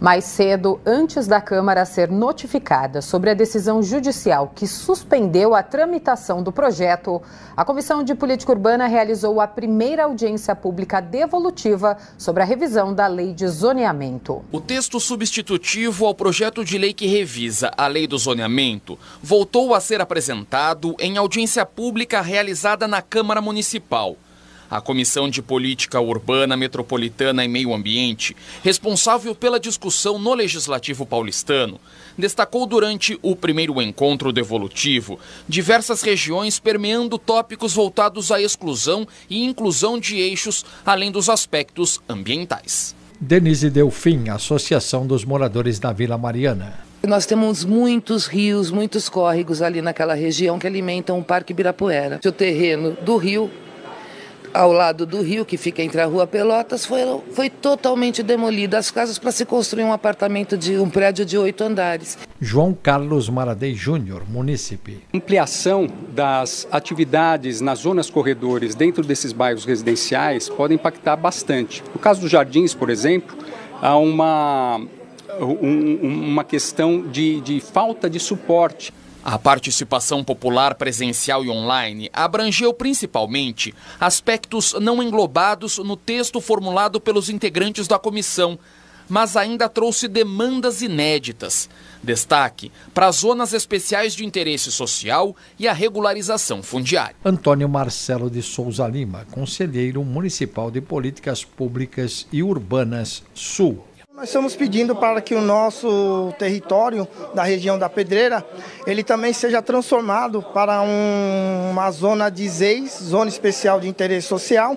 Mais cedo, antes da Câmara ser notificada sobre a decisão judicial que suspendeu a tramitação do projeto, a Comissão de Política Urbana realizou a primeira audiência pública devolutiva sobre a revisão da Lei de Zoneamento. O texto substitutivo ao projeto de lei que revisa a Lei do Zoneamento voltou a ser apresentado em audiência pública realizada na Câmara Municipal. A Comissão de Política Urbana, Metropolitana e Meio Ambiente, responsável pela discussão no Legislativo paulistano, destacou durante o primeiro encontro devolutivo diversas regiões permeando tópicos voltados à exclusão e inclusão de eixos, além dos aspectos ambientais. Denise Delfim, Associação dos Moradores da Vila Mariana. Nós temos muitos rios, muitos córregos ali naquela região que alimentam o Parque Ibirapuera. O terreno do rio ao lado do rio, que fica entre a rua Pelotas, foi, foi totalmente demolida as casas para se construir um apartamento de um prédio de oito andares. João Carlos Maradei Júnior, munícipe. Ampliação das atividades nas zonas corredores dentro desses bairros residenciais pode impactar bastante. No caso dos jardins, por exemplo, há uma, um, uma questão de, de falta de suporte a participação popular presencial e online abrangeu principalmente aspectos não englobados no texto formulado pelos integrantes da comissão, mas ainda trouxe demandas inéditas. Destaque para as zonas especiais de interesse social e a regularização fundiária. Antônio Marcelo de Souza Lima, conselheiro municipal de políticas públicas e urbanas Sul. Nós estamos pedindo para que o nosso território da região da Pedreira, ele também seja transformado para um, uma zona de ZEIS, Zona Especial de Interesse Social,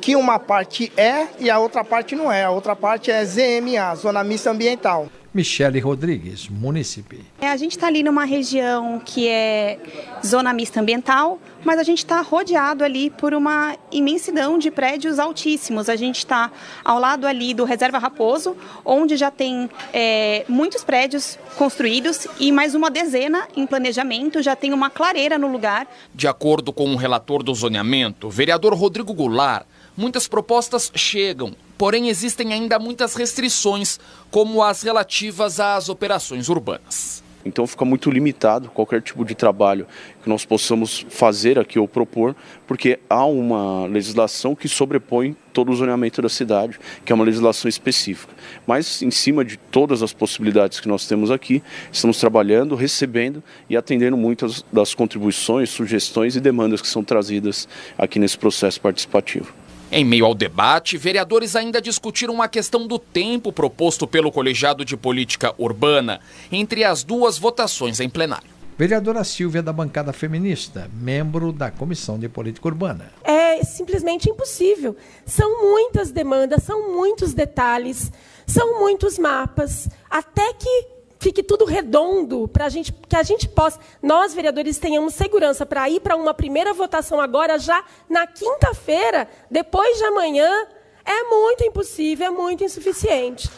que uma parte é e a outra parte não é. A outra parte é ZMA, Zona Mista Ambiental. Michele Rodrigues, munícipe. É, a gente está ali numa região que é zona mista ambiental, mas a gente está rodeado ali por uma imensidão de prédios altíssimos. A gente está ao lado ali do Reserva Raposo, onde já tem é, muitos prédios construídos e mais uma dezena em planejamento, já tem uma clareira no lugar. De acordo com o relator do zoneamento, o vereador Rodrigo Goulart, muitas propostas chegam Porém, existem ainda muitas restrições, como as relativas às operações urbanas. Então fica muito limitado qualquer tipo de trabalho que nós possamos fazer aqui ou propor, porque há uma legislação que sobrepõe todo o zoneamento da cidade, que é uma legislação específica. Mas em cima de todas as possibilidades que nós temos aqui, estamos trabalhando, recebendo e atendendo muitas das contribuições, sugestões e demandas que são trazidas aqui nesse processo participativo. Em meio ao debate, vereadores ainda discutiram a questão do tempo proposto pelo Colegiado de Política Urbana entre as duas votações em plenário. Vereadora Silvia da bancada feminista, membro da Comissão de Política Urbana. É simplesmente impossível. São muitas demandas, são muitos detalhes, são muitos mapas, até que fique tudo redondo para a gente que a gente possa nós vereadores tenhamos segurança para ir para uma primeira votação agora já na quinta-feira depois de amanhã. É muito impossível é muito insuficiente